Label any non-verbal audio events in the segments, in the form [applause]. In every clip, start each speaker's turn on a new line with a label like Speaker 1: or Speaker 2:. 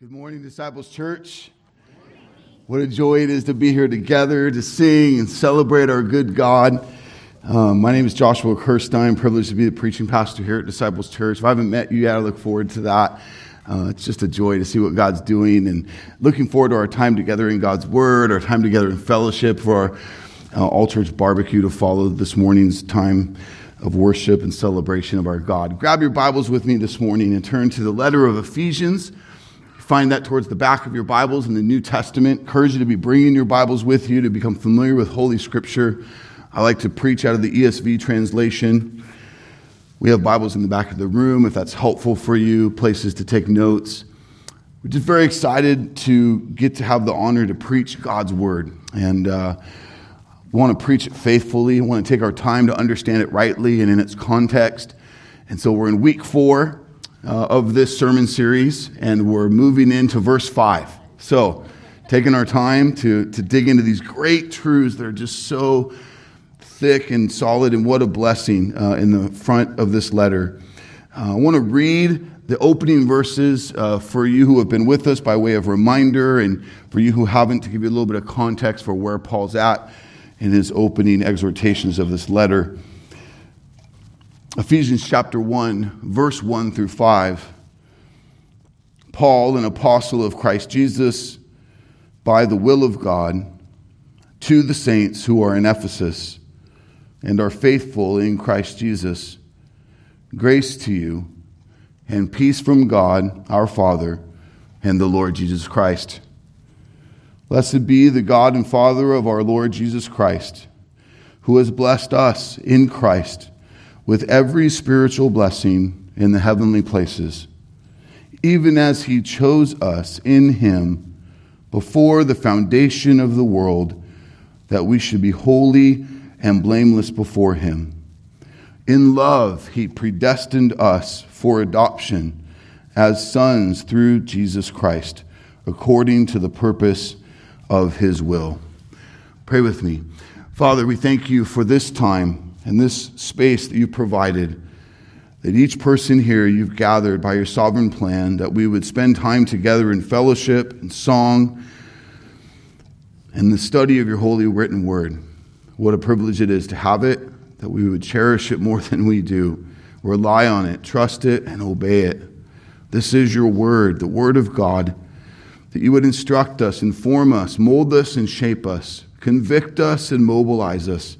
Speaker 1: Good morning, Disciples Church. What a joy it is to be here together to sing and celebrate our good God. Um, my name is Joshua Kirstein, privileged to be the preaching pastor here at Disciples Church. If I haven't met you yet, I look forward to that. Uh, it's just a joy to see what God's doing and looking forward to our time together in God's Word, our time together in fellowship for our uh, all church barbecue to follow this morning's time of worship and celebration of our God. Grab your Bibles with me this morning and turn to the letter of Ephesians find that towards the back of your Bibles in the New Testament. Encourage you to be bringing your Bibles with you to become familiar with Holy Scripture. I like to preach out of the ESV translation. We have Bibles in the back of the room if that's helpful for you, places to take notes. We're just very excited to get to have the honor to preach God's Word. And uh, want to preach it faithfully, want to take our time to understand it rightly and in its context. And so we're in week four uh, of this sermon series, and we're moving into verse 5. So, taking our time to, to dig into these great truths that are just so thick and solid, and what a blessing uh, in the front of this letter. Uh, I want to read the opening verses uh, for you who have been with us by way of reminder, and for you who haven't, to give you a little bit of context for where Paul's at in his opening exhortations of this letter. Ephesians chapter 1, verse 1 through 5. Paul, an apostle of Christ Jesus, by the will of God, to the saints who are in Ephesus and are faithful in Christ Jesus, grace to you and peace from God our Father and the Lord Jesus Christ. Blessed be the God and Father of our Lord Jesus Christ, who has blessed us in Christ with every spiritual blessing in the heavenly places, even as he chose us in him before the foundation of the world, that we should be holy and blameless before him. In love, he predestined us for adoption as sons through Jesus Christ, according to the purpose of his will. Pray with me. Father, we thank you for this time and this space that you provided, that each person here you've gathered by your sovereign plan, that we would spend time together in fellowship and song and the study of your holy written word. What a privilege it is to have it, that we would cherish it more [laughs] than we do, rely on it, trust it, and obey it. This is your word, the word of God, that you would instruct us, inform us, mold us, and shape us, convict us, and mobilize us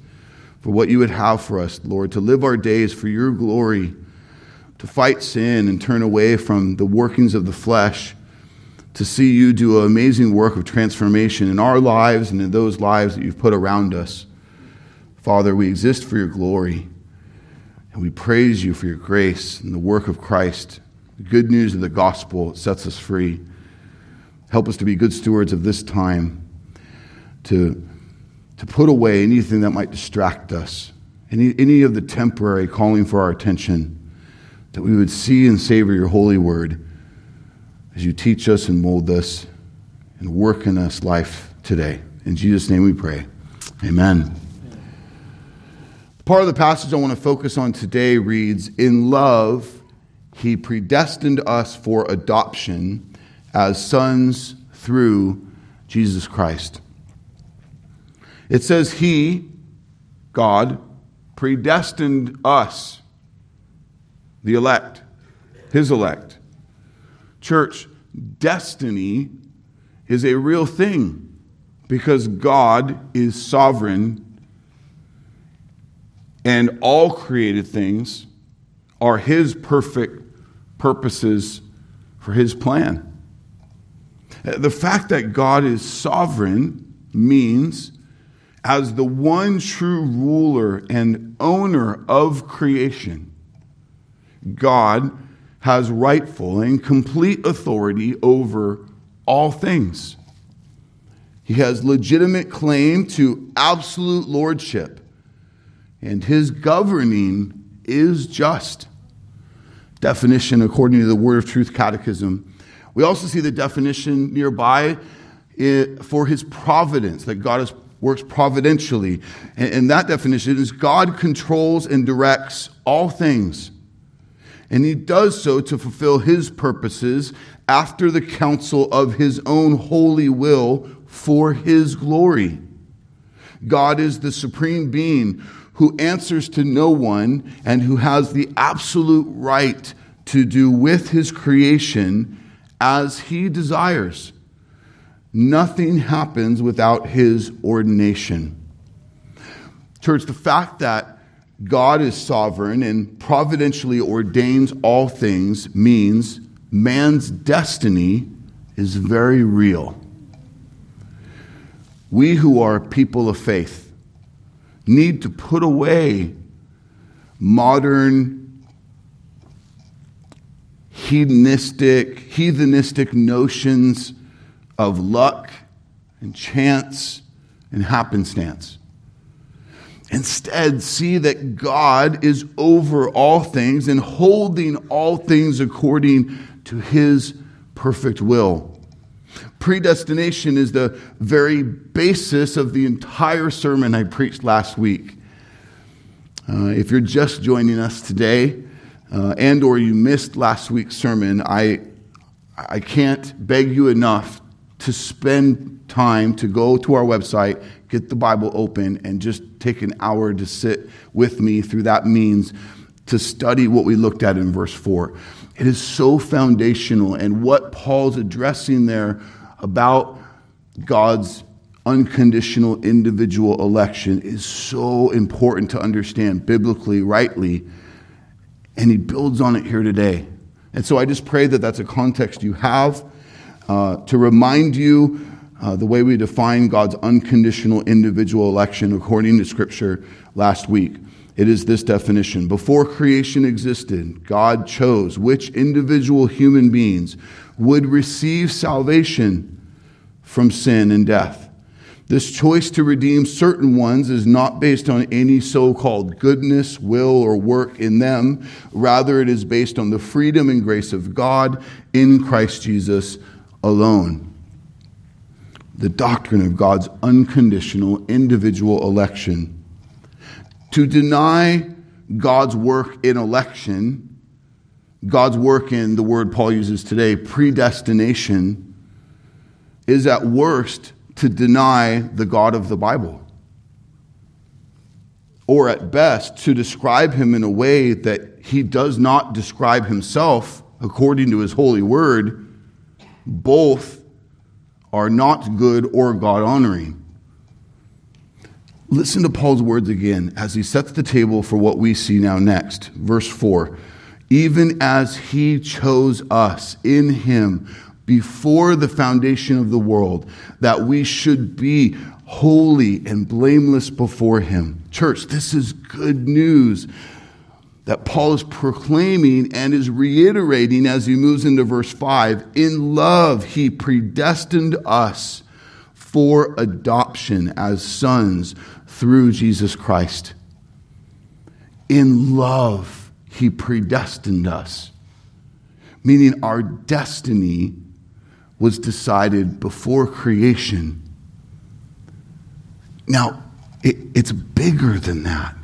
Speaker 1: for what you would have for us, Lord, to live our days for your glory, to fight sin and turn away from the workings of the flesh, to see you do an amazing work of transformation in our lives and in those lives that you've put around us. Father, we exist for your glory, and we praise you for your grace and the work of Christ. The good news of the gospel sets us free. Help us to be good stewards of this time, to to put away anything that might distract us, any, any of the temporary calling for our attention, that we would see and savor your holy word as you teach us and mold us and work in us life today. In Jesus' name we pray. Amen. Part of the passage I want to focus on today reads In love, he predestined us for adoption as sons through Jesus Christ. It says, He, God, predestined us, the elect, His elect. Church, destiny is a real thing because God is sovereign and all created things are His perfect purposes for His plan. The fact that God is sovereign means as the one true ruler and owner of creation, God has rightful and complete authority over all things. He has legitimate claim to absolute lordship, and his governing is just. Definition according to the Word of Truth Catechism. We also see the definition nearby eh, for his providence, that God has works providentially. And, that definition is God controls and directs all things. And he does so to fulfill his purposes after the counsel of his own holy will for his glory. God is the supreme being who answers to no one and who has the absolute right to do with his creation as he desires. Nothing happens without his ordination. Church, the fact that God is sovereign and providentially ordains all things means man's destiny is very real. We who are people of faith need to put away modern hedonistic heathenistic notions of luck and chance and happenstance Instead, see that God is over all things and holding all things according to his perfect will. Predestination is the very basis of the entire sermon I preached last week. Uh, if you're just joining us today, uh, and or you missed last week's sermon, I, I can't beg you enough to spend time to go to our website get the Bible open and just take an hour to sit with me through that means to study what we looked at in verse 4. It is so foundational, and what Paul's addressing there about God's unconditional individual election is so important to understand biblically, rightly, and he builds on it here today. And so I just pray that that's a context you have uh, to remind you uh, the way we define God's unconditional individual election according to Scripture last week. It is this definition Before creation existed, God chose which individual human beings would receive salvation from sin and death. This choice to redeem certain ones is not based on any so called goodness, will, or work in them. Rather, it is based on the freedom and grace of God in Christ Jesus alone the doctrine of God's unconditional individual election. To deny God's work in election, God's work in the word Paul uses today, predestination, is at worst to deny the God of the Bible. Or at best, to describe him in a way that he does not describe himself according to his holy word, both are not good or God honoring. Listen to Paul's words again as he sets the table for what we see now next. Verse 4 Even as he chose us in him before the foundation of the world, that we should be holy and blameless before him. Church, this is good news that Paul is proclaiming and is reiterating as he moves into verse 5. In love, he predestined us for adoption as sons through Jesus Christ. In love, he predestined us, meaning our destiny was decided before creation. Now, it, it's bigger than that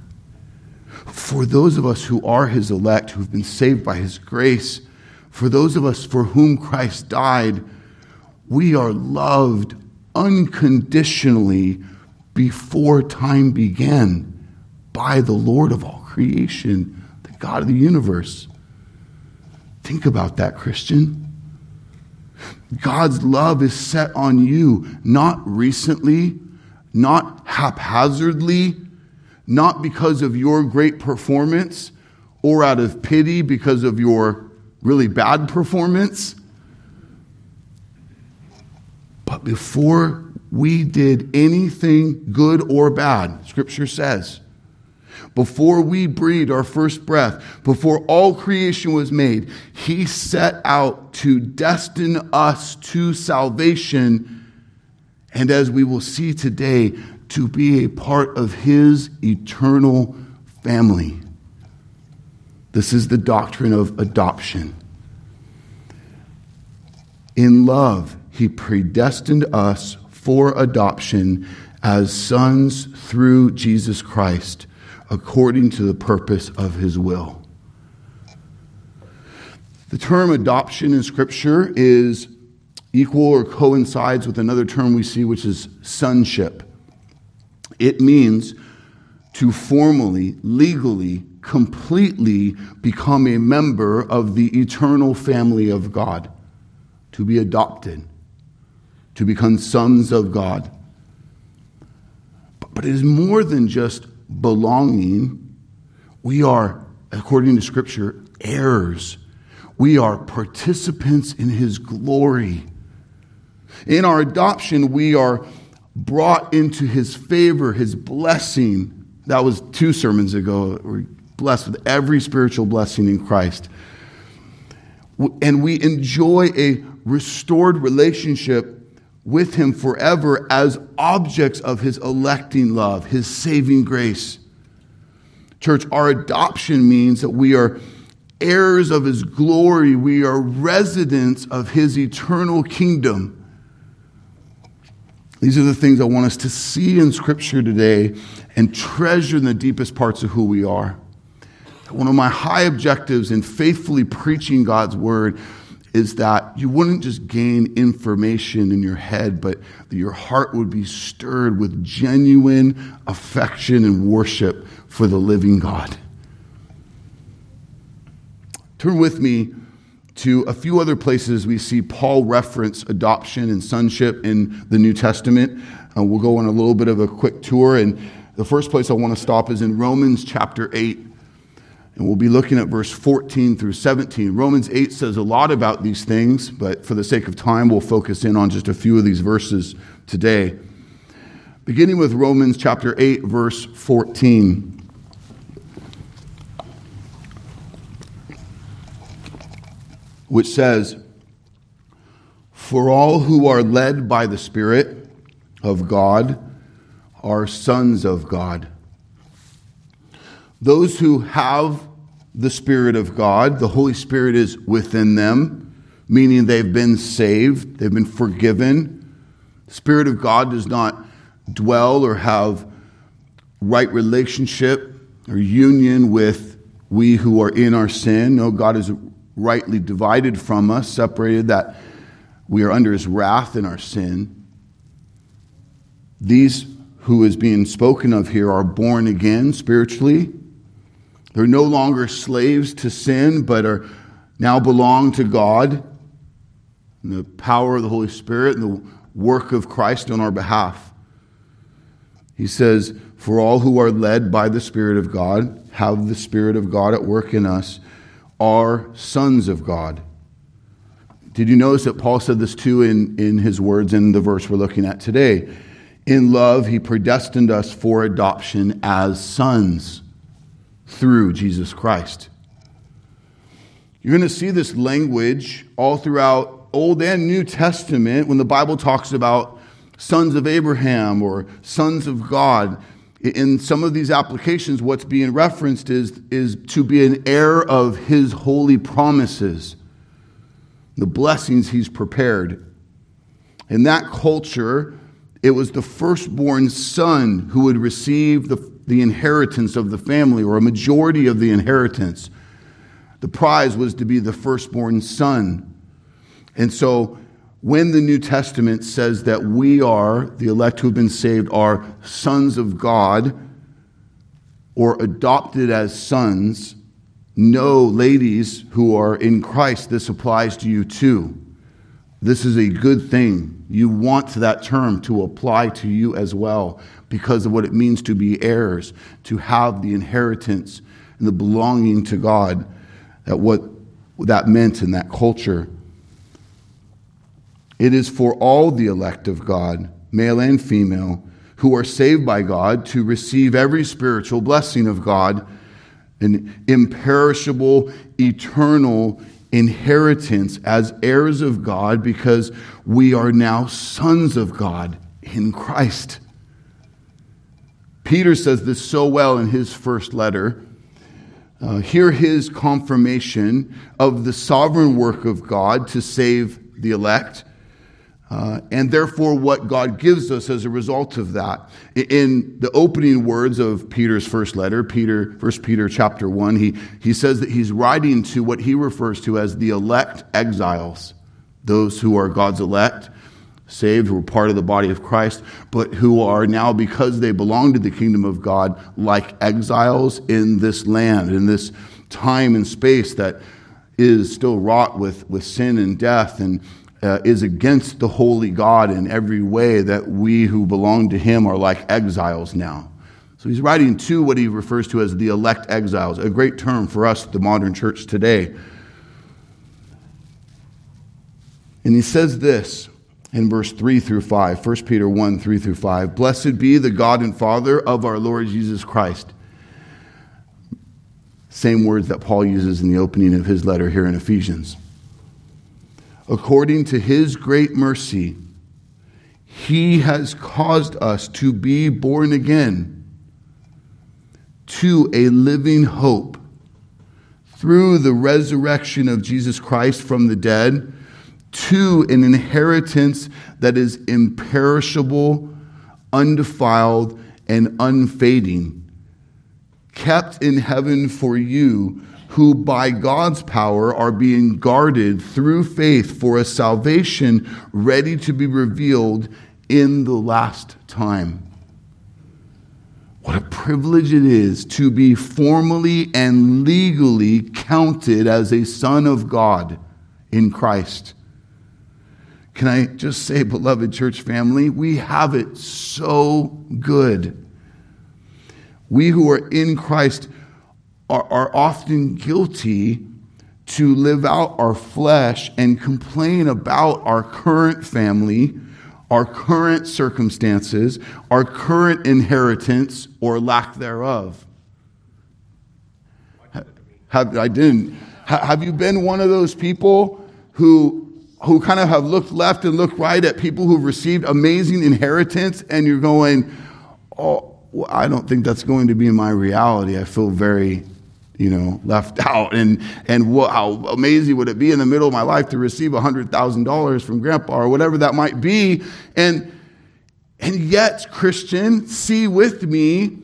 Speaker 1: for those of us who are his elect, who've been saved by his grace, for those of us for whom Christ died, we are loved unconditionally before time began by the Lord of all creation, the God of the universe. Think about that, Christian. God's love is set on you, not recently, not haphazardly, not because of your great performance or out of pity because of your really bad performance. But before we did anything good or bad, Scripture says, before we breathed our first breath, before all creation was made, He set out to destine us to salvation. And as we will see today, to be a part of his eternal family. This is the doctrine of adoption. In love, he predestined us for adoption as sons through Jesus Christ, according to the purpose of his will. The term adoption in Scripture is equal or coincides with another term we see, which is sonship. It means to formally, legally, completely become a member of the eternal family of God, to be adopted, to become sons of God. But it is more than just belonging. We are, according to Scripture, heirs. We are participants in His glory. In our adoption, we are brought into His favor, His blessing. That was two sermons ago. We're blessed with every spiritual blessing in Christ. And we enjoy a restored relationship with him forever as objects of his electing love, his saving grace. Church, our adoption means that we are heirs of his glory, we are residents of his eternal kingdom. These are the things I want us to see in Scripture today and treasure in the deepest parts of who we are. One of my high objectives in faithfully preaching God's word is that you wouldn't just gain information in your head, but your heart would be stirred with genuine affection and worship for the living God. Turn with me to a few other places we see Paul reference adoption and sonship in the New Testament. Uh, we'll go on a little bit of a quick tour. And the first place I want to stop is in Romans chapter 8. And we'll be looking at verse 14 through 17. Romans 8 says a lot about these things, but for the sake of time, we'll focus in on just a few of these verses today. Beginning with Romans chapter 8, verse 14. Which says, For all who are led by the Spirit of God are sons of God. Those who have the Spirit of God, the Holy Spirit is within them, meaning they've been saved, they've been forgiven. The Spirit of God does not dwell or have right relationship or union with we who are in our sin. No, God is rightly divided from us, separated, that we are under his wrath in our sin. These who is being spoken of here are born again spiritually they're no longer slaves to sin, but are now belong to God and the power of the Holy Spirit and the work of Christ on our behalf. He says, For all who are led by the Spirit of God, have the Spirit of God at work in us, are sons of God. Did you notice that Paul said this too in, in his words in the verse we're looking at today? In love, he predestined us for adoption as sons through Jesus Christ. You're going to see this language all throughout Old and New Testament when the Bible talks about sons of Abraham or sons of God. In some of these applications, what's being referenced is, is to be an heir of his holy promises, the blessings he's prepared. In that culture, it was the firstborn son who would receive the the inheritance of the family or a majority of the inheritance. The prize was to be the firstborn son. And so when the New Testament says that we are, the elect who have been saved, are sons of God or adopted as sons, no, ladies who are in Christ, this applies to you too. This is a good thing. You want that term to apply to you as well because of what it means to be heirs, to have the inheritance and the belonging to God, that what that meant in that culture. It is for all the elect of God, male and female, who are saved by God to receive every spiritual blessing of God, an imperishable, eternal inheritance as heirs of God because we are now sons of God in Christ. Peter says this so well in his first letter. Uh, hear his confirmation of the sovereign work of God to save the elect. Uh, and therefore, what God gives us as a result of that. In the opening words of Peter's first letter, Peter, 1 Peter chapter 1, he, he says that he's writing to what he refers to as the elect exiles, those who are God's elect, saved, who are part of the body of Christ, but who are now, because they belong to the kingdom of God, like exiles in this land, in this time and space that is still wrought with, with sin and death and uh, is against the holy God in every way that we who belong to him are like exiles now. So he's writing to what he refers to as the elect exiles, a great term for us, the modern church today. And he says this in verse 3 through 5, 1 Peter 1 3 through 5 Blessed be the God and Father of our Lord Jesus Christ. Same words that Paul uses in the opening of his letter here in Ephesians according to his great mercy, he has caused us to be born again to a living hope through the resurrection of Jesus Christ from the dead to an inheritance that is imperishable, undefiled, and unfading, kept in heaven for you who by God's power are being guarded through faith for a salvation ready to be revealed in the last time. What a privilege it is to be formally and legally counted as a son of God in Christ. Can I just say, beloved church family, we have it so good. We who are in Christ are, are often guilty to live out our flesh and complain about our current family, our current circumstances, our current inheritance or lack thereof. Have, I didn't. Have you been one of those people who, who kind of have looked left and looked right at people who've received amazing inheritance and you're going, oh, I don't think that's going to be my reality. I feel very you know, left [laughs] out. And, and what, how amazing would it be in the middle of my life to receive $100,000 from grandpa or whatever that might be. And, and yet, Christian, see with me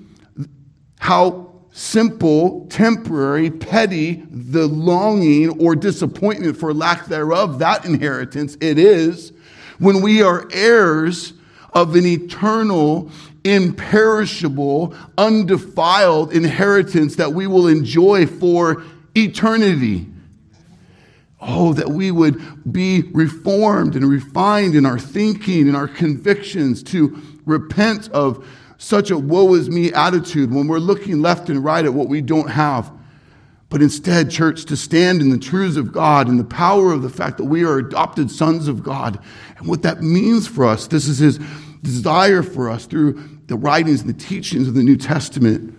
Speaker 1: how simple, temporary, petty the longing or disappointment for lack thereof, that inheritance it is when we are heirs of an eternal imperishable, undefiled inheritance that we will enjoy for eternity. Oh, that we would be reformed and refined in our thinking and our convictions to repent of such a woe is me attitude when we're looking left and right at what we don't have. But instead, church, to stand in the truths of God and the power of the fact that we are adopted sons of God and what that means for us. This is His desire for us through the writings and the teachings of the New Testament.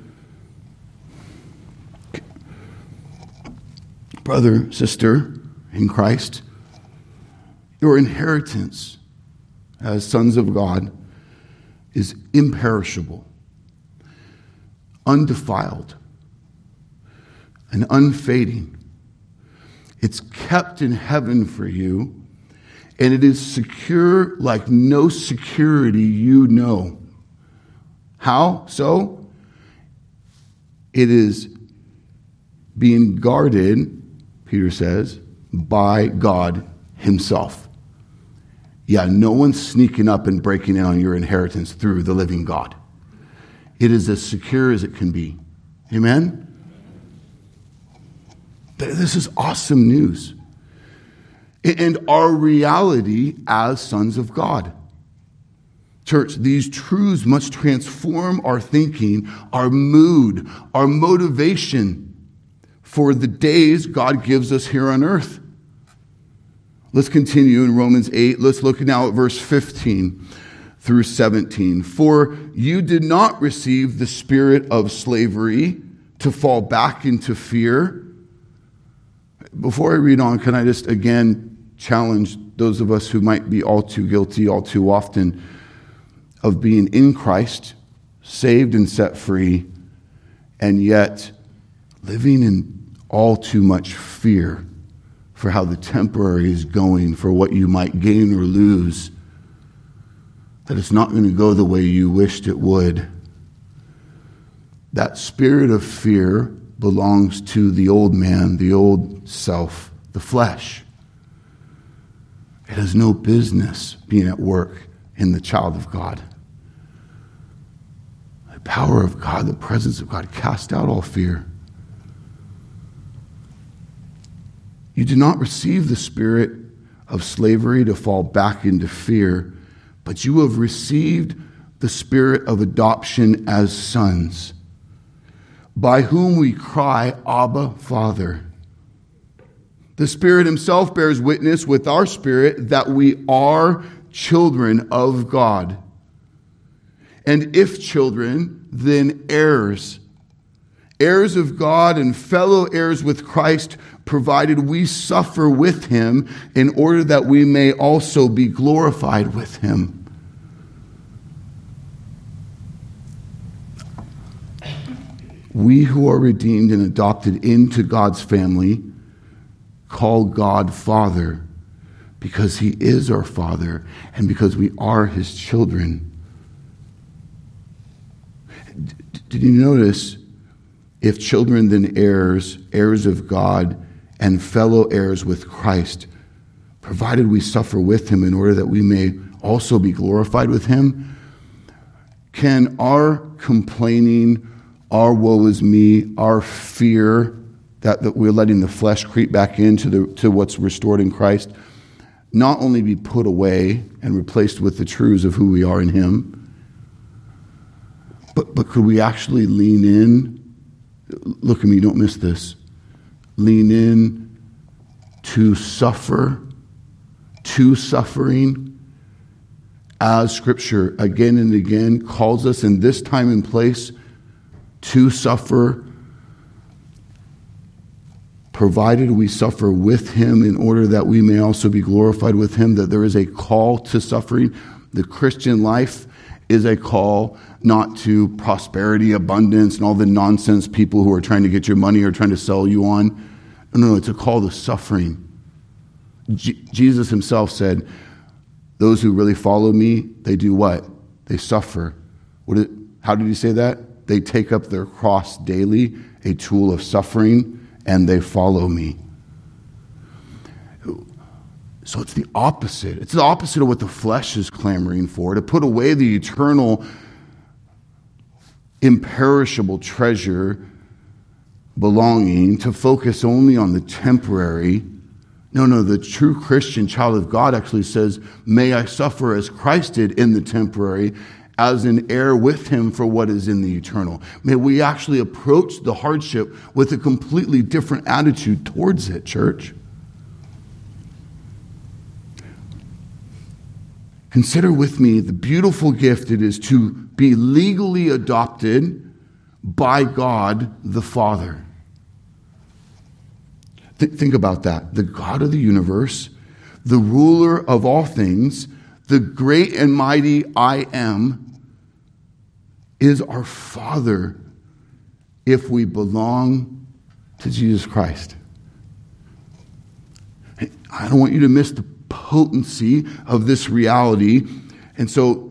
Speaker 1: Brother, sister in Christ, your inheritance as sons of God is imperishable, undefiled, and unfading. It's kept in heaven for you and it is secure like no security you know. How so? It is being guarded, Peter says, by God Himself. Yeah, no one's sneaking up and breaking in on your inheritance through the living God. It is as secure as it can be. Amen? This is awesome news and our reality as sons of God. Church, these truths must transform our thinking, our mood, our motivation for the days God gives us here on earth. Let's continue in Romans 8. Let's look now at verse 15 through 17. For you did not receive the spirit of slavery to fall back into fear. Before I read on, can I just again challenge those of us who might be all too guilty, all too often, of being in Christ, saved and set free, and yet living in all too much fear for how the temporary is going, for what you might gain or lose, that it's not going to go the way you wished it would. That spirit of fear belongs to the old man, the old self, the flesh. It has no business being at work in the child of God. Power of God, the presence of God, cast out all fear. You did not receive the spirit of slavery to fall back into fear, but you have received the spirit of adoption as sons, by whom we cry, Abba, Father. The Spirit Himself bears witness with our spirit that we are children of God. And if children, then heirs. Heirs of God and fellow heirs with Christ, provided we suffer with Him in order that we may also be glorified with Him. We who are redeemed and adopted into God's family call God Father because He is our Father and because we are His children. Did you notice? If children, then heirs, heirs of God, and fellow heirs with Christ, provided we suffer with Him in order that we may also be glorified with Him. Can our complaining, our woe is me, our fear, that, that we're letting the flesh creep back into the, to what's restored in Christ, not only be put away and replaced with the truths of who we are in Him, but, but could we actually lean in? Look at me, don't miss this. Lean in to suffer, to suffering, as Scripture again and again calls us in this time and place to suffer provided we suffer with him in order that we may also be glorified with him, that there is a call to suffering. The Christian life is a call not to prosperity, abundance, and all the nonsense people who are trying to get your money or trying to sell you on. No, no, it's a call to suffering. Jesus himself said, Those who really follow me, they do what? They suffer. How did he say that? They take up their cross daily, a tool of suffering and they follow me. So it's the opposite. It's the opposite of what the flesh is clamoring for to put away the eternal, imperishable treasure belonging, to focus only on the temporary. No, no, the true Christian child of God actually says, May I suffer as Christ did in the temporary as an heir with him for what is in the eternal. May we actually approach the hardship with a completely different attitude towards it, church. Consider with me the beautiful gift it is to be legally adopted by God the Father. Th- think about that. The God of the universe, the ruler of all things, the great and mighty I am, is our Father if we belong to Jesus Christ. I don't want you to miss the potency of this reality. And so,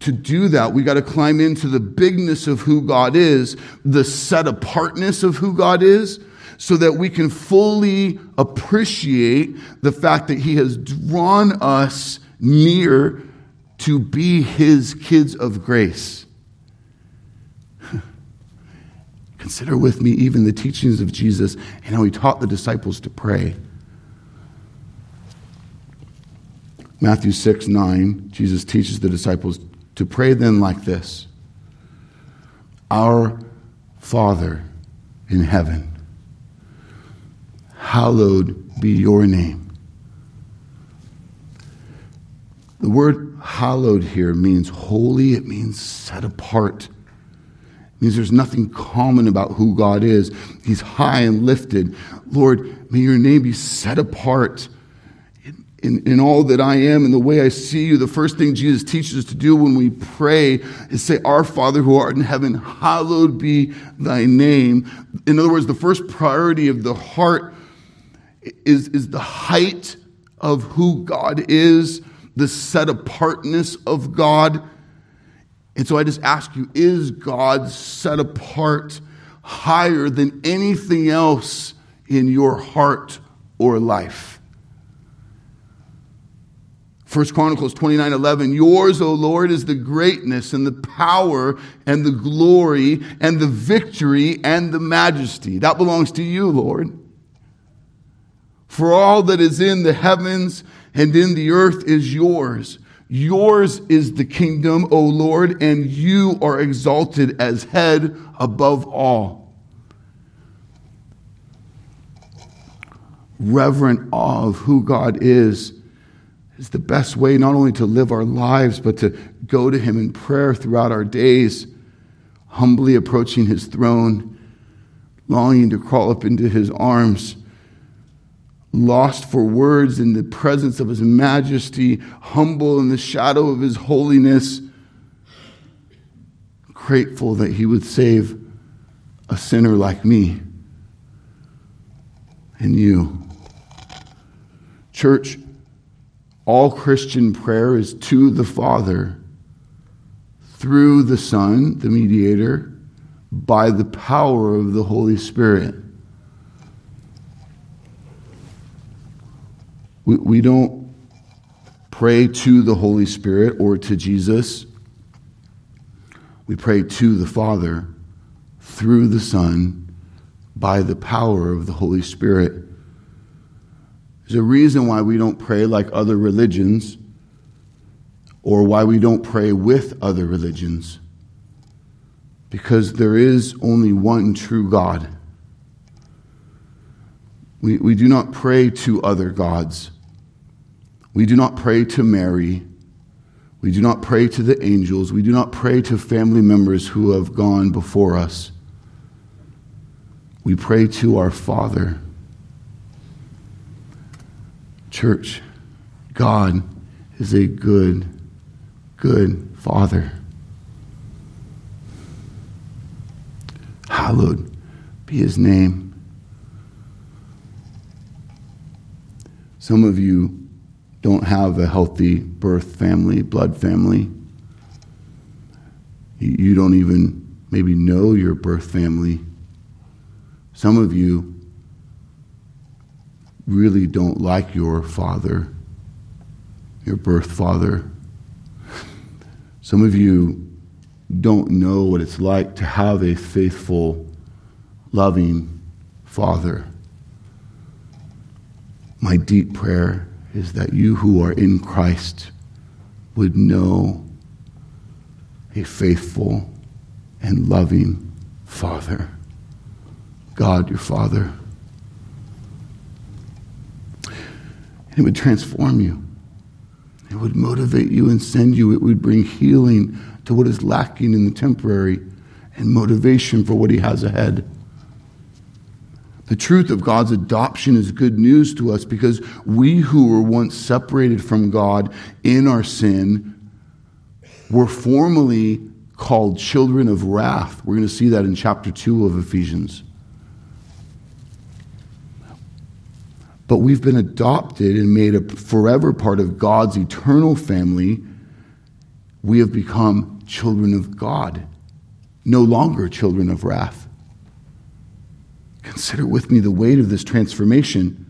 Speaker 1: to do that, we got to climb into the bigness of who God is, the set apartness of who God is, so that we can fully appreciate the fact that He has drawn us near to be His kids of grace. [laughs] Consider with me even the teachings of Jesus and how he taught the disciples to pray. Matthew 6 9, Jesus teaches the disciples to pray then like this Our Father in heaven, hallowed be your name. The word hallowed here means holy, it means set apart means there's nothing common about who God is. He's high and lifted. Lord, may your name be set apart in, in, all that I am and the way I see you. The first thing Jesus teaches us to do when we pray is say, Our Father who art in heaven, hallowed be thy name. In other words, the first priority of the heart is, is the height of who God is, the set apartness of God. And so I just ask you is God set apart higher than anything else in your heart or life? First Chronicles 29 11, yours, O Lord, is the greatness and the power and the glory and the victory and the majesty. That belongs to you, Lord. For all that is in the heavens and in the earth is yours. Yours is the kingdom, O Lord, and you are exalted as head above all. Reverent awe of who God is is the best way not only to live our lives, but to go to Him in prayer throughout our days, humbly approaching His throne, longing to crawl up into His arms, lost for words in the presence of His majesty, humble in the shadow of His holiness, grateful that He would save a sinner like me and you. Church, all Christian prayer is to the Father through the Son, the mediator, by the power of the Holy Spirit. We, we don't pray to the Holy Spirit or to Jesus. We pray to the Father through the Son by the power of the Holy Spirit. There's a reason why we don't pray like other religions or why we don't pray with other religions. Because there is only one true God. We, we do not pray to other gods. We do not pray to Mary. We do not pray to the angels. We do not pray to family members who have gone before us. We pray to our Father Church, God is a good, good Father. Hallowed be his name. Some of you don't have a healthy birth family, blood family. You don't even maybe know your birth family. Some of you really don't like your father, your birth father. Some of you don't know what it's like to have a faithful, loving father. My deep prayer is that you who are in Christ would know a faithful and loving father. God, your father. It would transform you. It would motivate you and send you. It would bring healing to what is lacking in the temporary and motivation for what He has ahead. The truth of God's adoption is good news to us because we who were once separated from God in our sin were formerly called children of wrath. We're going to see that in chapter 2 of Ephesians. But we've been adopted and made a forever part of God's eternal family. We have become children of God, no longer children of wrath. Consider with me the weight of this transformation.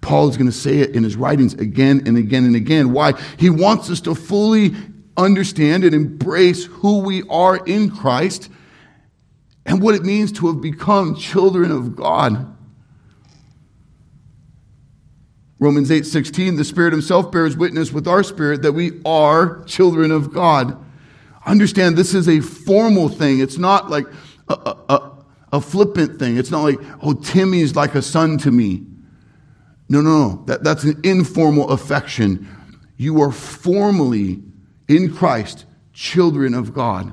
Speaker 1: Paul is going to say it in his writings again and again and again. Why? He wants us to fully understand and embrace who we are in Christ and what it means to have become children of God. Romans 8 16, the Spirit Himself bears witness with our spirit that we are children of God. Understand this is a formal thing. It's not like a, a, a flippant thing. It's not like, oh, Timmy's like a son to me. No, no, no. That, that's an informal affection. You are formally in Christ children of God.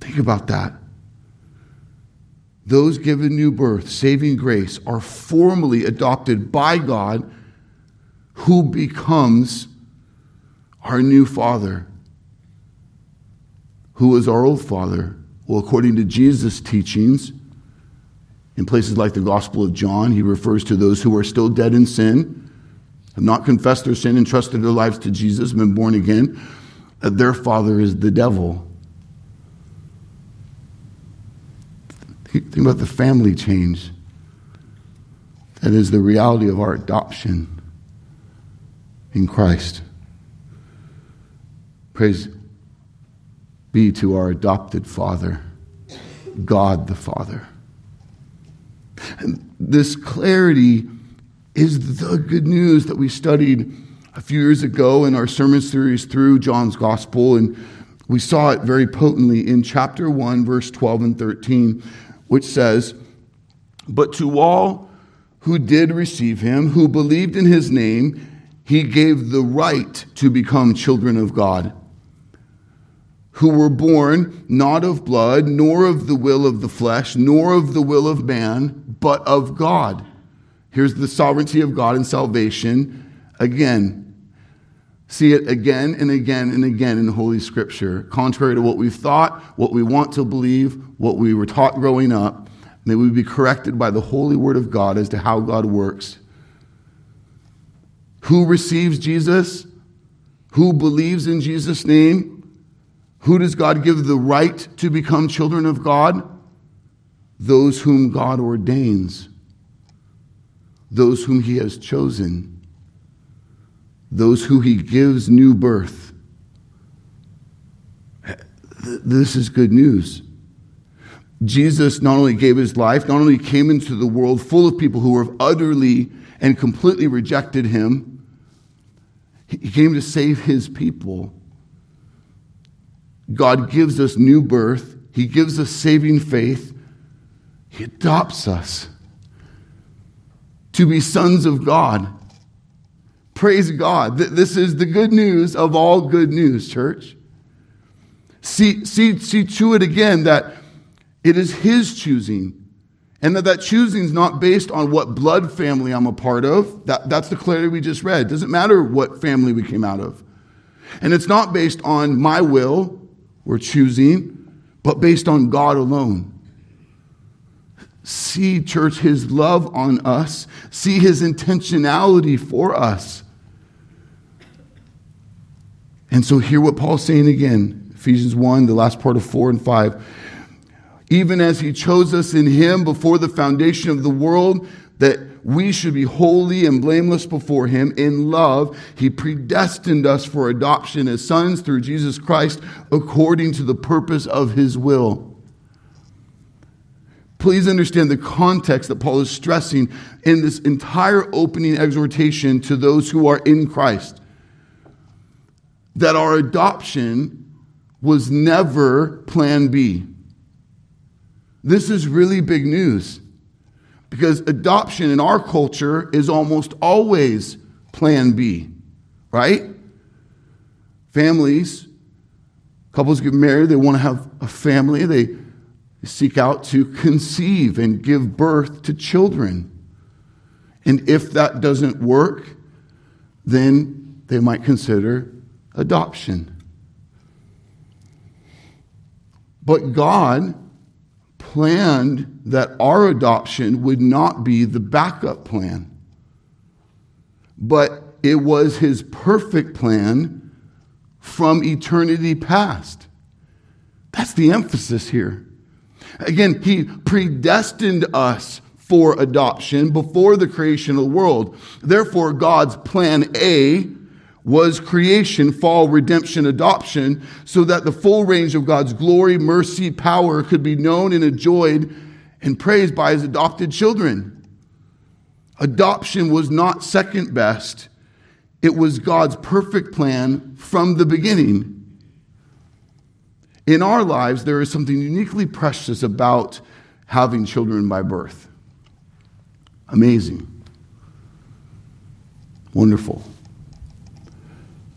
Speaker 1: Think about that those given new birth, saving grace, are formally adopted by God, who becomes our new Father. Who is our old Father? Well, according to Jesus' teachings, In places like the Gospel of John, he refers to those who are still dead in sin, have not confessed their sin and trusted their lives to Jesus, been born again, that their father is the devil. Think about the family change. That is the reality of our adoption in Christ. Praise be to our adopted Father, God the Father. And this clarity is the good news that we studied a few years ago in our sermon series through John's Gospel. And we saw it very potently in chapter 1, verse 12 and 13, which says, But to all who did receive him, who believed in his name, he gave the right to become children of God who were born not of blood, nor of the will of the flesh, nor of the will of man, but of God. Here's the sovereignty of God and salvation again. See it again and again and again in Holy Scripture. Contrary to what we thought, what we want to believe, what we were taught growing up, may we be corrected by the holy word of God as to how God works. Who receives Jesus? Who believes in Jesus' name? Who does God give the right to become children of God? Those whom God ordains, those whom He has chosen, those who He gives new birth. This is good news. Jesus not only gave his life, not only came into the world full of people who have utterly and completely rejected him, he came to save his people. God gives us new birth, He gives us saving faith, He adopts us to be sons of God. Praise God. This is the good news of all good news, church. See, see, see to it again that it is His choosing. And that that choosing is not based on what blood family I'm a part of. That, that's the clarity we just read. It doesn't matter what family we came out of. And it's not based on my will we're choosing, but based on God alone. See, church, his love on us. See his intentionality for us. And so, hear what Paul's saying again Ephesians 1, the last part of 4 and 5. Even as he chose us in him before the foundation of the world, that we should be holy and blameless before Him in love. He predestined us for adoption as sons through Jesus Christ according to the purpose of His will. Please understand the context that Paul is stressing in this entire opening exhortation to those who are in Christ. That our adoption was never plan B. This is really big news. Because adoption in our culture is almost always plan B, right? Families, couples get married, they want to have a family, they seek out to conceive and give birth to children. And if that doesn't work, then they might consider adoption. But God planned that our adoption would not be the backup plan, but it was his perfect plan from eternity past. That's the emphasis here. Again, he predestined us for adoption before the creation of the world. Therefore, God's plan A was creation, fall, redemption, adoption, so that the full range of God's glory, mercy, power could be known and enjoyed and praised by his adopted children. Adoption was not second best, it was God's perfect plan from the beginning. In our lives, there is something uniquely precious about having children by birth. Amazing. Wonderful.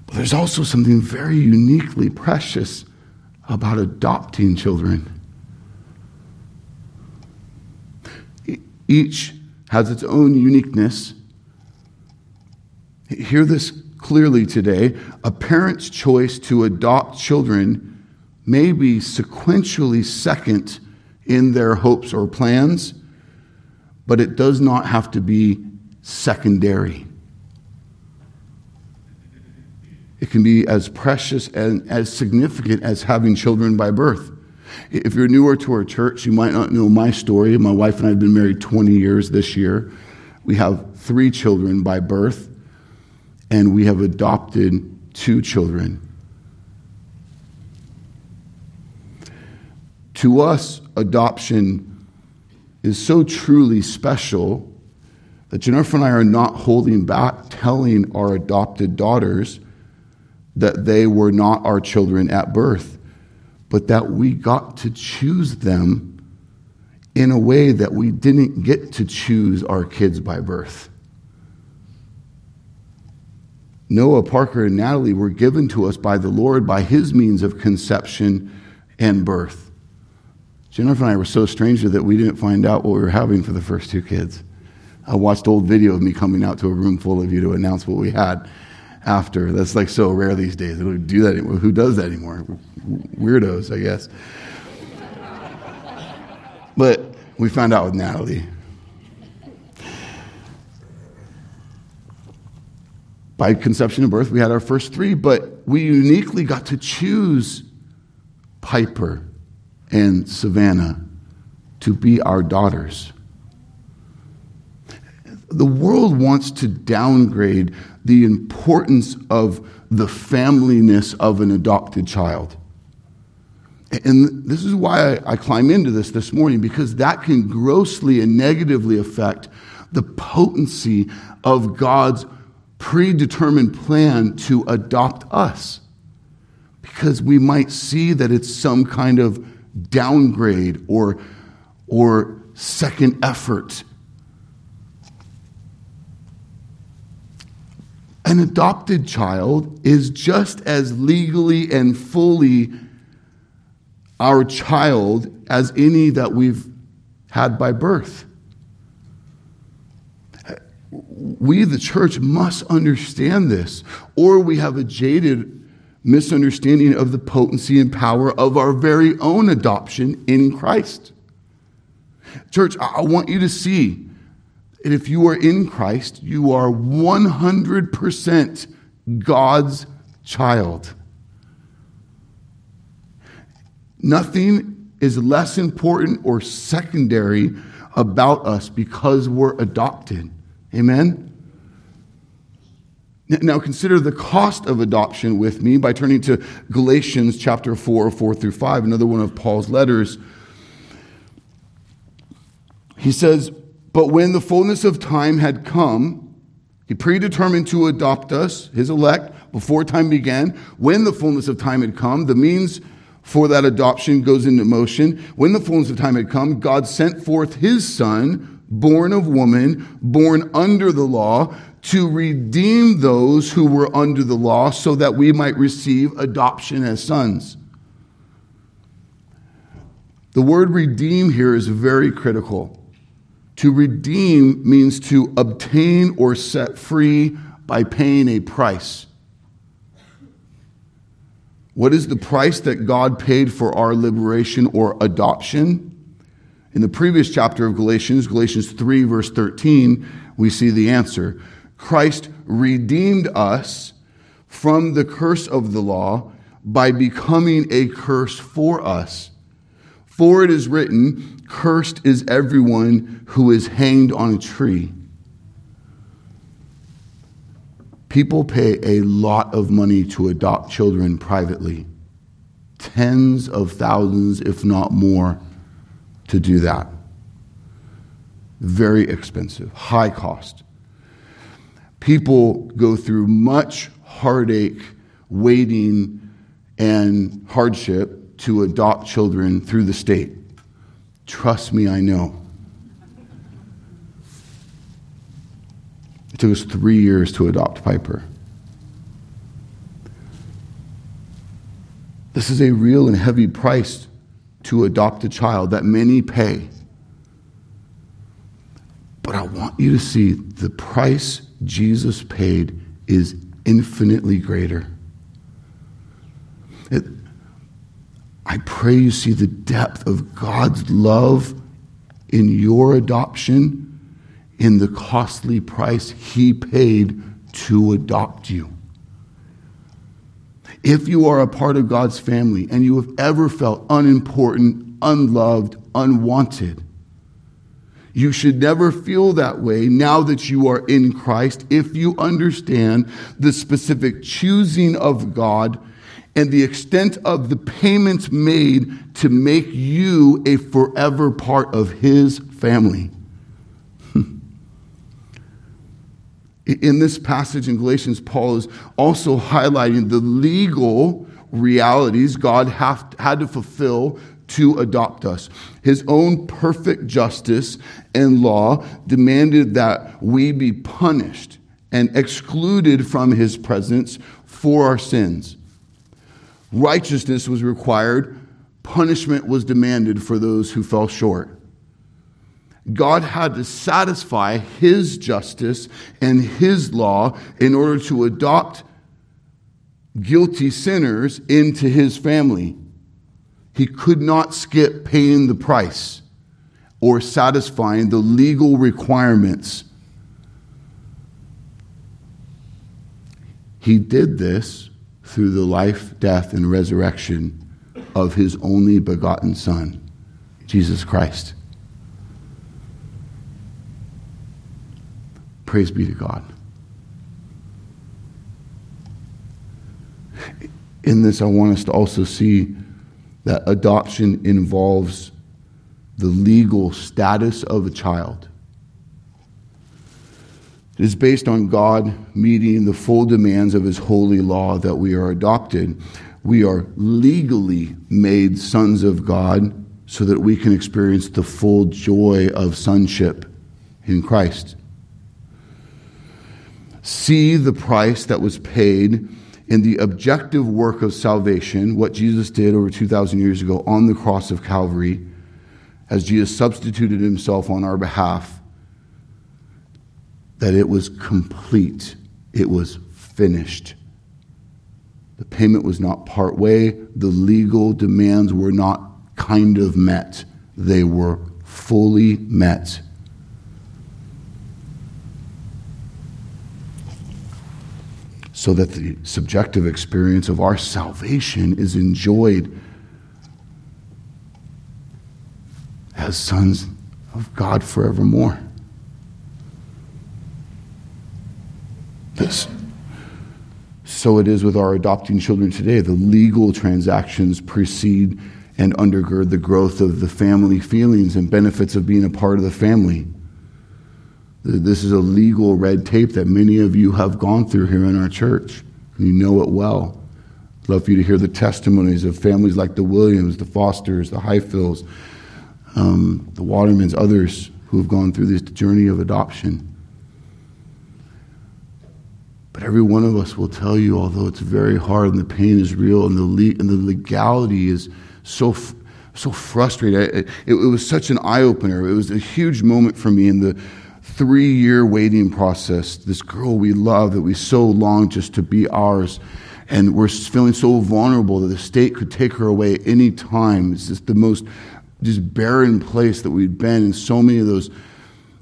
Speaker 1: But there's also something very uniquely precious about adopting children. Each has its own uniqueness. Hear this clearly today. A parent's choice to adopt children may be sequentially second in their hopes or plans, but it does not have to be secondary. It can be as precious and as significant as having children by birth. If you're newer to our church, you might not know my story. My wife and I have been married 20 years this year. We have three children by birth, and we have adopted two children. To us, adoption is so truly special that Jennifer and I are not holding back telling our adopted daughters that they were not our children at birth, but that we got to choose them in a way that we didn't get to choose our kids by birth. Noah, Parker, and Natalie were given to us by the Lord by his means of conception and birth. Jennifer and I were so stranger that we didn't find out what we were having for the first two kids. I watched old video of me coming out to a room full of you to announce what we had after. That's like so rare these days. They don't do that anymore. Who does that anymore? Weirdos, I guess. but we found out with Natalie. By conception and birth, we had our first three, but we uniquely got to choose Piper and Savannah to be our daughters. The world wants to downgrade the importance of the familyness of an adopted child. And this is why I, climb into this this morning, because that can grossly and negatively affect the potency of God's predetermined plan to adopt us. Because we might see that it's some kind of downgrade or, or second effort An adopted child is just as legally and fully our child as any that we've had by birth. We, the church, must understand this, or we have a jaded misunderstanding of the potency and power of our very own adoption in Christ. Church, I want you to see and if you are in Christ, you are 100% God's child. Nothing is less important or secondary about us because we're adopted. Amen? Now consider the cost of adoption with me by turning to Galatians chapter 4, 4 through 5, another one of Paul's letters. He says, but when the fullness of time had come, he predetermined to adopt us, his elect, before time began. When the fullness of time had come, the means for that adoption goes into motion. When the fullness of time had come, God sent forth his son, born of woman, born under the law, to redeem those who were under the law so that we might receive adoption as sons. The word redeem here is very critical. To redeem means to obtain or set free by paying a price. What is the price that God paid for our liberation or adoption? In the previous chapter of Galatians, Galatians 3, verse 13, we see the answer. Christ redeemed us from the curse of the law by becoming a curse for us. For it is written, Cursed is everyone who is hanged on a tree. People pay a lot of money to adopt children privately. Tens of thousands, if not more, to do that. Very expensive, high cost. People go through much heartache, waiting, and hardship to adopt children through the state. Trust me, I know. It took us three years to adopt Piper. This is a real and heavy price to adopt a child that many pay. But I want you to see the price Jesus paid is infinitely greater. It, I pray you see the depth of God's love in your adoption in the costly price he paid to adopt you. If you are a part of God's family and you have ever felt unimportant, unloved, unwanted, you should never feel that way now that you are in Christ if you understand the specific choosing of God and the extent of the payments made to make you a forever part of His family. [laughs] in this passage in Galatians, Paul is also highlighting the legal realities God have, had to fulfill to adopt us. His own perfect justice and law demanded that we be punished and excluded from his presence for our sins. Righteousness was required, punishment was demanded for those who fell short. God had to satisfy his justice and his law in order to adopt guilty sinners into his family. He could not skip paying the price or satisfying the legal requirements. He did this through the life, death, and resurrection of his only begotten Son, Jesus Christ. Praise be to God. In this, I want us to also see that adoption involves the legal status of a child. It is based on God meeting the full demands of His holy law that we are adopted. We are legally made sons of God so that we can experience the full joy of sonship in Christ see the price that was paid in the objective work of salvation, what Jesus did over 2,000 years ago on the cross of Calvary, as Jesus substituted himself on our behalf, that it was complete, it was finished. The payment was not part way, the legal demands were not kind of met, they were fully met. so that the subjective experience of our salvation is enjoyed as sons of God forevermore. This. So it is with our adopting children today. The legal transactions precede and undergird the growth of the family feelings and benefits of being a part of the family. This is a legal red tape that many of you have gone through here in our church. You know it well. I'd love for you to hear the testimonies of families like the Williams, the Fosters, the Highfields, um, the Watermans, others who have gone through this journey of adoption. But every one of us will tell you, although it's very hard and the pain is real and the, le- and the legality is so, f- so frustrating. It, it, it was such an eye opener. It was a huge moment for me in the three year waiting process. This girl we love that we so long just to be ours. And we're feeling so vulnerable that the state could take her away any time. It's just the most just barren place that we've been in so many of those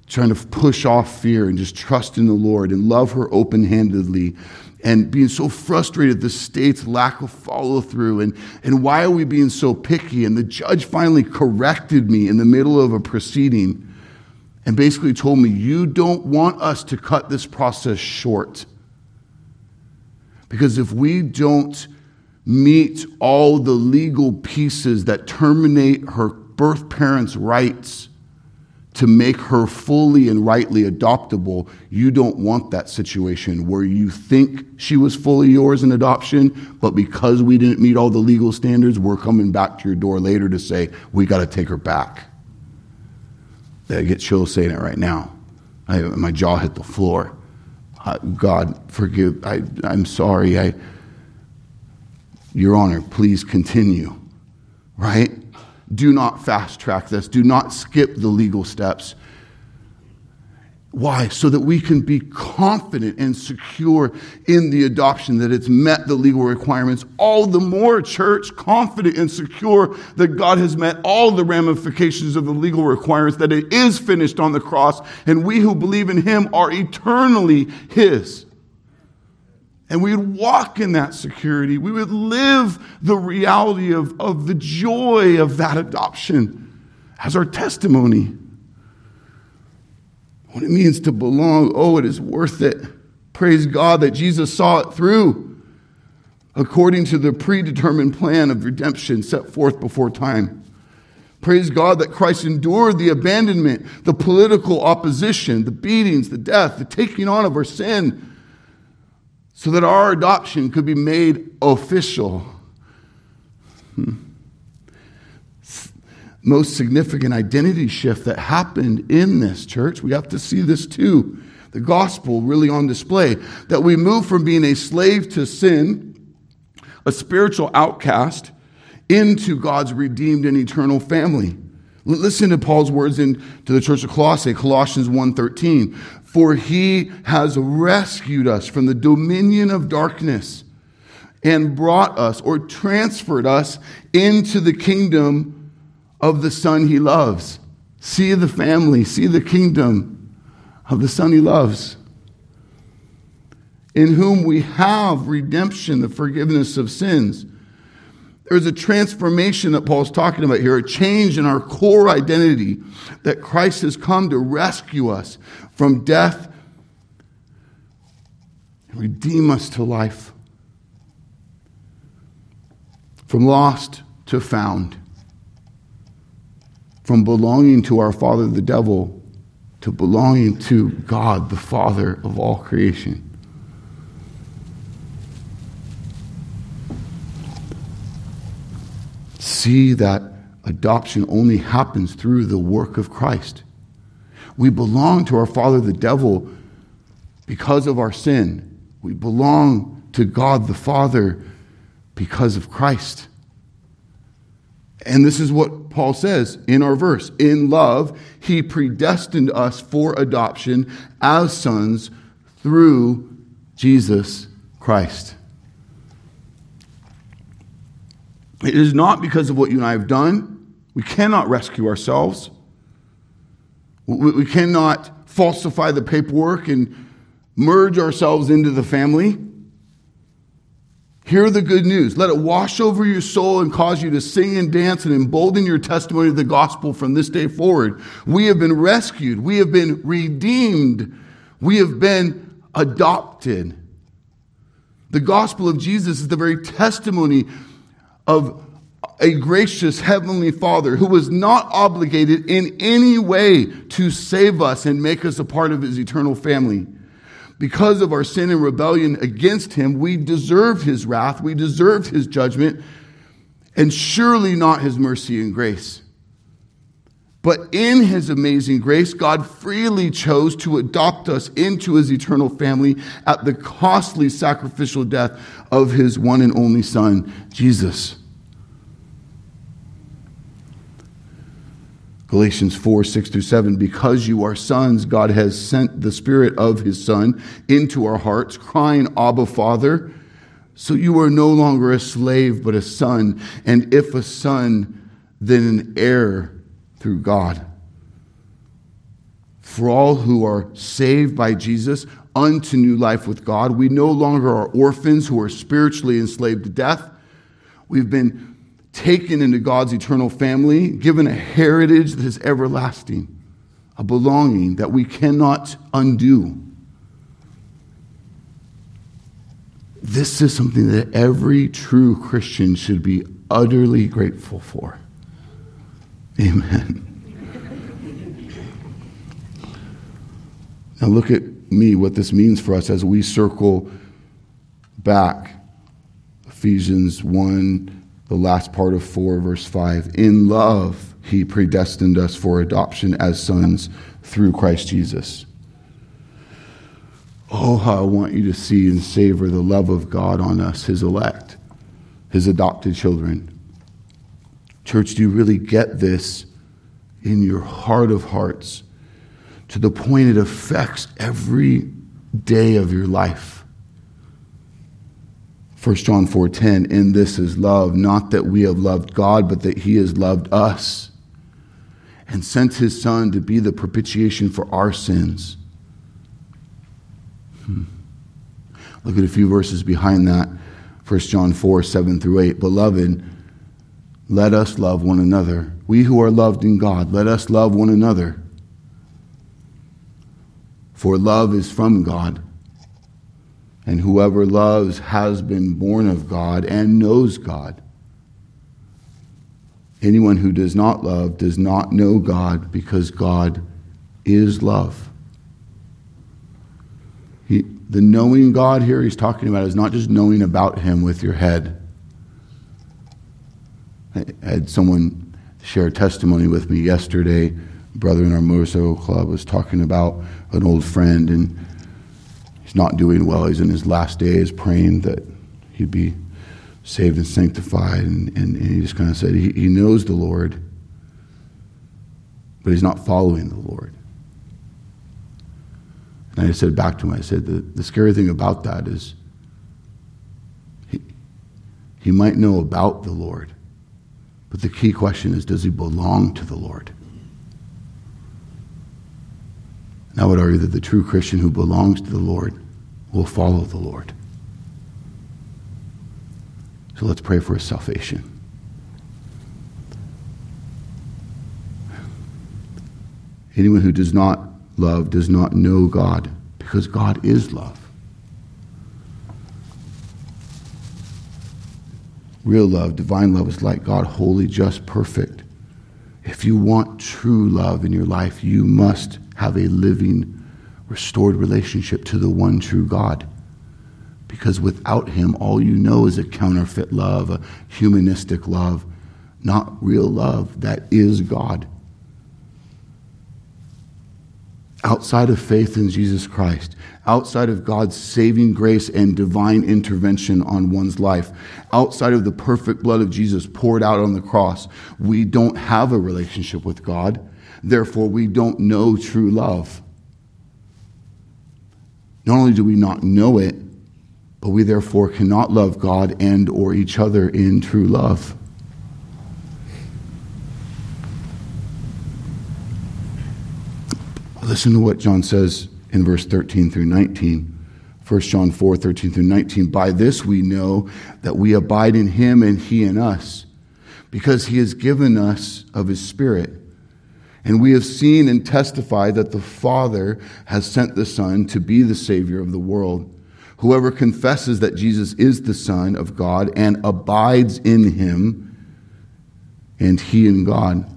Speaker 1: trying to push off fear and just trust in the Lord and love her open handedly and being so frustrated at the state's lack of follow through and, and why are we being so picky? And the judge finally corrected me in the middle of a proceeding and basically told me, You don't want us to cut this process short. Because if we don't meet all the legal pieces that terminate her birth parents' rights to make her fully and rightly adoptable, you don't want that situation where you think she was fully yours in adoption, but because we didn't meet all the legal standards, we're coming back to your door later to say, we got to take her back. I get chills saying it right now. I, my jaw hit the floor. God, forgive. I, I'm sorry. I, Your Honor, please continue. Right? Do not fast track this. Do not skip the legal steps. Why? So that we can be confident and secure in the adoption, that it's met the legal requirements. All the more, church, confident and secure that God has met all the ramifications of the legal requirements, that it is finished on the cross, and we who believe in Him are eternally His. And we would walk in that security. We would live the reality of, of the joy of that adoption as our testimony what it means to belong. Oh, it is worth it. Praise God that Jesus saw it through according to the predetermined plan of redemption set forth before time. Praise God that Christ endured the abandonment, the political opposition, the beatings, the death, the taking on of our sin, so that our adoption could be made official. Hmm most significant identity shift that happened in this church. We have to see this too. The gospel really on display. That we move from being a slave to sin, a spiritual outcast, into God's redeemed and eternal family. Listen to Paul's words in to the church of Colossae, Colossians 1:13. For he has rescued us from the dominion of darkness and brought us or transferred us into the kingdom of the Son he loves. See the family, see the kingdom of the Son he loves, in whom we have redemption, the forgiveness of sins. There's a transformation that Paul's talking about here, a change in our core identity that Christ has come to rescue us from death and redeem us to life, from lost to found from belonging to our father, the devil, to belonging to God, the Father of all creation. See that adoption only happens through the work of Christ. We belong to our father, the devil, because of our sin. We belong to God the Father because of Christ. And this is what Paul says in our verse. In love, he predestined us for adoption as sons through Jesus Christ. It is not because of what you and I have done. We cannot rescue ourselves. We cannot falsify the paperwork and merge ourselves into the family. Hear the good news. Let it wash over your soul and cause you to sing and dance and embolden your testimony of the gospel from this day forward. We have been rescued. We have been redeemed. We have been adopted. The gospel of Jesus is the very testimony of a gracious heavenly father who was not obligated in any way to save us and make us a part of his eternal family because of our sin and rebellion against him, we deserved his wrath, we deserved his judgment, and surely not his mercy and grace. But in his amazing grace, God freely chose to adopt us into his eternal family at the costly sacrificial death of his one and only Son, Jesus. Galatians 4, 6 through 7. Because you are sons, God has sent the Spirit of His Son into our hearts, crying, Abba, Father. So you are no longer a slave, but a son. And if a son, then an heir through God. For all who are saved by Jesus unto new life with God, we no longer are orphans who are spiritually enslaved to death. We've been taken into God's eternal family, given a heritage that is everlasting, a belonging that we cannot undo. This is something that every true Christian should be utterly grateful for. Amen. Now, look at me, what this means for us as we circle back. Ephesians 1 the last part of 4, verse 5. In love, he predestined us for adoption as sons through Christ Jesus. Oh, how I want you to see and savor the love of God on us, his elect, his adopted children. Church, do you really get this in your heart of hearts? to the point it affects every day of your life. 1 John 4:10 in this is love not that we have loved God but that he has loved us and sent his son to be the propitiation for our sins. Hmm. Look at a few verses behind that. 1 John 4 7 through 8. Beloved, let us love one another. We who are loved in God, let us love one another. For love is from God. And whoever loves has been born of God and knows God. Anyone who does not love does not know God because God is love. He, the knowing God here he's talking about is not just knowing about him with your head. I had someone share a testimony with me yesterday. A brother in our motorcycle club was talking about an old friend, and he's not doing well. He's in his last days, praying that he'd be saved and sanctified. And, and, and he just kind of said he, he knows the Lord, but he's not following the Lord. And I said back to him, I said, the, the scary thing about that is he, he might know about the Lord, but the key question is does he belong to the Lord? And I would argue that the true Christian who belongs to the Lord will follow the Lord. So let's pray for his salvation. Anyone who does not love does not know God, because God is love. Real love, divine love, is like God, holy, just, perfect. If you want true love in your life, you must have a living, restored relationship to the one true God. Because without Him, all you know is a counterfeit love, a humanistic love, not real love that is God outside of faith in Jesus Christ, outside of God's saving grace and divine intervention on one's life, outside of the perfect blood of Jesus poured out on the cross, we don't have a relationship with God. Therefore, we don't know true love. Not only do we not know it, but we therefore cannot love God and or each other in true love. Listen to what John says in verse 13 through 19. 1 John 4 13 through 19. By this we know that we abide in him and he in us, because he has given us of his Spirit. And we have seen and testified that the Father has sent the Son to be the Savior of the world. Whoever confesses that Jesus is the Son of God and abides in him, and he in God,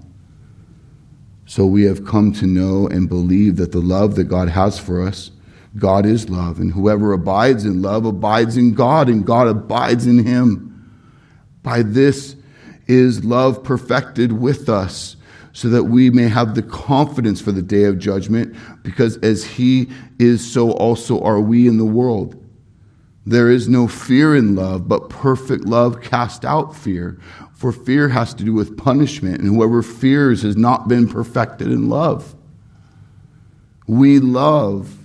Speaker 1: so we have come to know and believe that the love that God has for us, God is love. And whoever abides in love abides in God, and God abides in him. By this is love perfected with us, so that we may have the confidence for the day of judgment, because as he is, so also are we in the world. There is no fear in love, but perfect love casts out fear. For fear has to do with punishment, and whoever fears has not been perfected in love. We love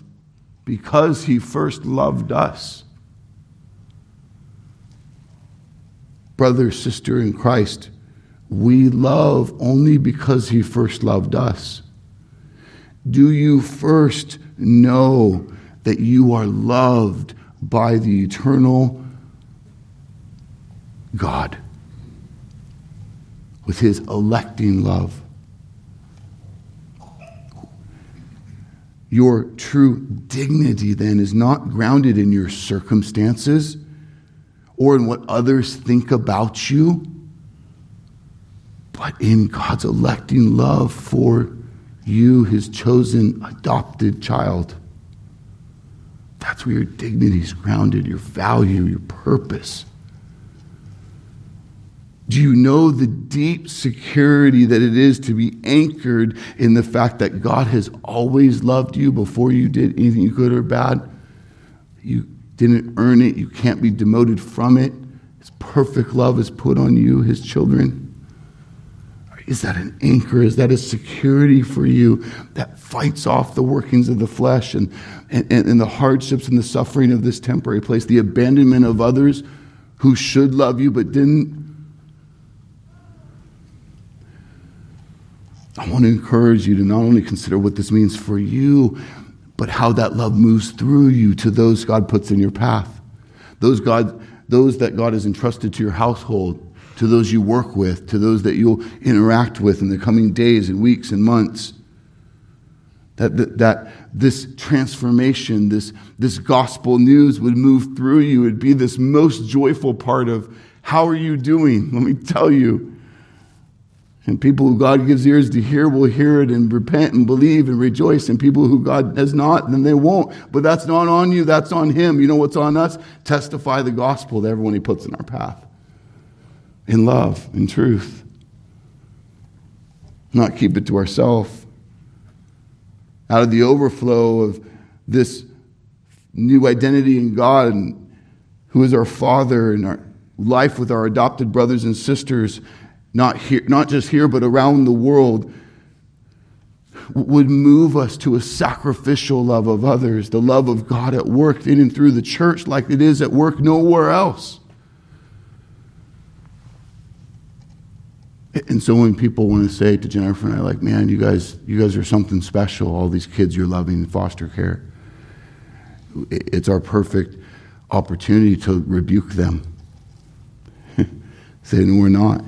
Speaker 1: because he first loved us. Brother, sister in Christ, we love only because he first loved us. Do you first know that you are loved by the eternal God? With his electing love. Your true dignity then is not grounded in your circumstances or in what others think about you, but in God's electing love for you, his chosen adopted child. That's where your dignity is grounded, your value, your purpose. Do you know the deep security that it is to be anchored in the fact that God has always loved you before you did anything good or bad? You didn't earn it, you can't be demoted from it. His perfect love is put on you, his children. Is that an anchor? Is that a security for you that fights off the workings of the flesh and, and, and the hardships and the suffering of this temporary place, the abandonment of others who should love you but didn't? I want to encourage you to not only consider what this means for you, but how that love moves through you to those God puts in your path. Those God, those that God has entrusted to your household, to those you work with, to those that you'll interact with in the coming days and weeks and months. That, that, that this transformation, this, this gospel news would move through you. It would be this most joyful part of how are you doing? Let me tell you. And people who God gives ears to hear will hear it and repent and believe and rejoice. And people who God has not, then they won't. But that's not on you, that's on Him. You know what's on us? Testify the gospel to everyone He puts in our path. In love, in truth. Not keep it to ourselves. Out of the overflow of this new identity in God, and who is our Father, and our life with our adopted brothers and sisters not, here, not just here, but around the world, would move us to a sacrificial love of others, the love of God at work in and through the church like it is at work nowhere else. And so when people want to say to Jennifer and I, like, man, you guys, you guys are something special, all these kids you're loving in foster care, it's our perfect opportunity to rebuke them. [laughs] Say, no, we're not.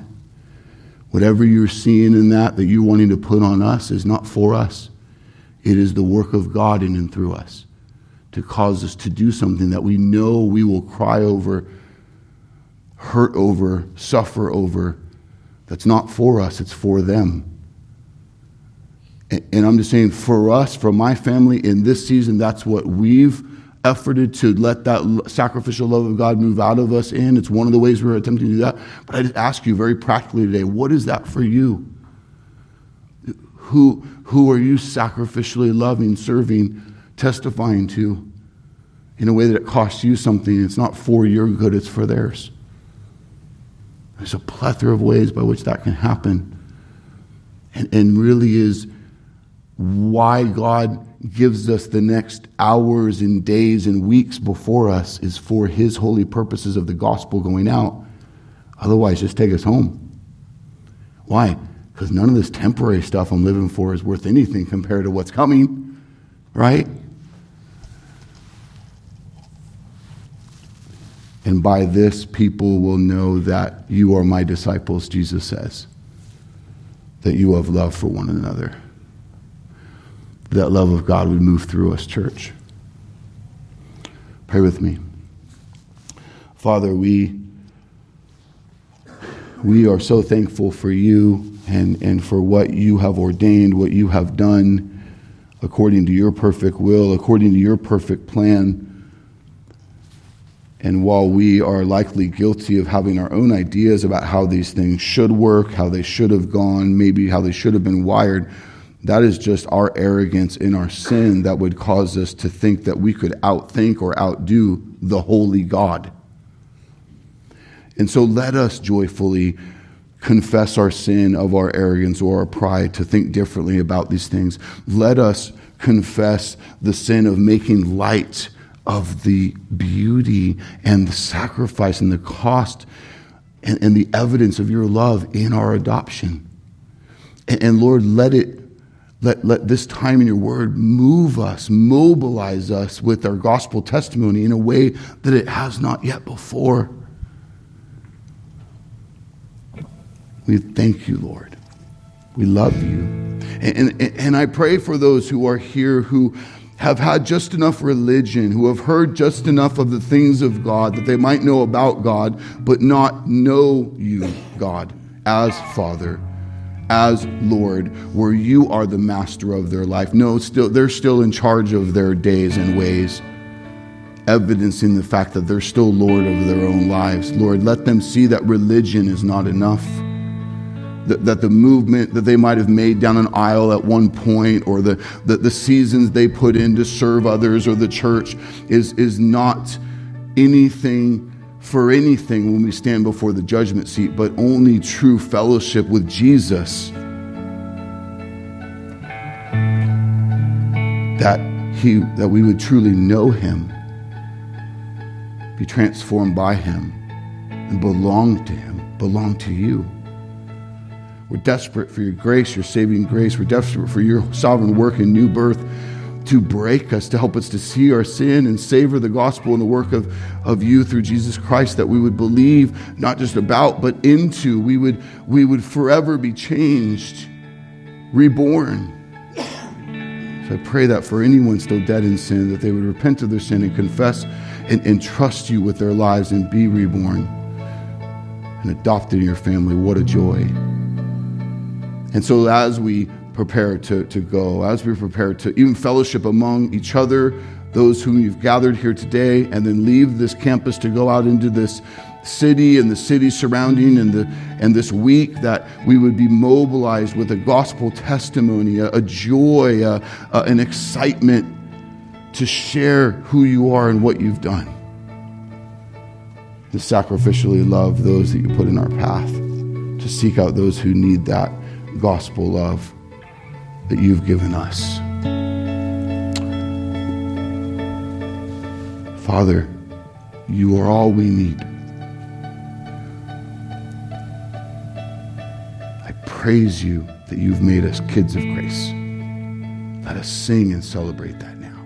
Speaker 1: Whatever you're seeing in that that you're wanting to put on us is not for us. It is the work of God in and through us to cause us to do something that we know we will cry over, hurt over, suffer over. That's not for us, it's for them. And I'm just saying, for us, for my family in this season, that's what we've efforted to let that sacrificial love of God move out of us in. It's one of the ways we're attempting to do that. But I just ask you very practically today, what is that for you? Who, who are you sacrificially loving, serving, testifying to in a way that it costs you something? It's not for your good, it's for theirs. There's a plethora of ways by which that can happen. And, and really is why God gives us the next hours and days and weeks before us is for his holy purposes of the gospel going out. Otherwise, just take us home. Why? Because none of this temporary stuff I'm living for is worth anything compared to what's coming, right? And by this, people will know that you are my disciples, Jesus says, that you have love for one another that love of God would move through us, church. Pray with me. Father, we, we are so thankful for you and, and for what you have ordained, what you have done according to your perfect will, according to your perfect plan. And while we are likely guilty of having our own ideas about how these things should work, how they should have gone, maybe how they should have been wired, that is just our arrogance in our sin that would cause us to think that we could outthink or outdo the holy God. And so let us joyfully confess our sin of our arrogance or our pride to think differently about these things. Let us confess the sin of making light of the beauty and the sacrifice and the cost and, and the evidence of your love in our adoption. And, and Lord, let it let, let this time in your word move us, mobilize us with our gospel testimony in a way that it has not yet before. We thank you, Lord. We love you. And, and, and I pray for those who are here who have had just enough religion, who have heard just enough of the things of God that they might know about God, but not know you, God, as Father as Lord, where you are the master of their life. No, still they're still in charge of their days and ways, evidencing the fact that they're still Lord of their own lives. Lord, let them see that religion is not enough. That, that the movement that they might have made down an aisle at one point, or the, the, the seasons they put in to serve others or the church, is, is not anything for anything when we stand before the judgment seat, but only true fellowship with Jesus. That he that we would truly know him, be transformed by him, and belong to him, belong to you. We're desperate for your grace, your saving grace. We're desperate for your sovereign work and new birth to break us, to help us to see our sin and savor the gospel and the work of, of you through Jesus Christ, that we would believe not just about, but into. We would, we would forever be changed, reborn. So I pray that for anyone still dead in sin, that they would repent of their sin and confess and, and trust you with their lives and be reborn and adopted in your family. What a joy. And so as we prepare to, to go, as we prepare to even fellowship among each other, those whom you've gathered here today, and then leave this campus to go out into this city and the city surrounding and, the, and this week, that we would be mobilized with a gospel testimony, a, a joy, a, a, an excitement to share who you are and what you've done. To sacrificially love those that you put in our path, to seek out those who need that gospel love that you've given us. Father, you are all we need. I praise you that you've made us kids of grace. Let us sing and celebrate that now.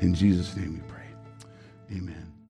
Speaker 1: In Jesus' name.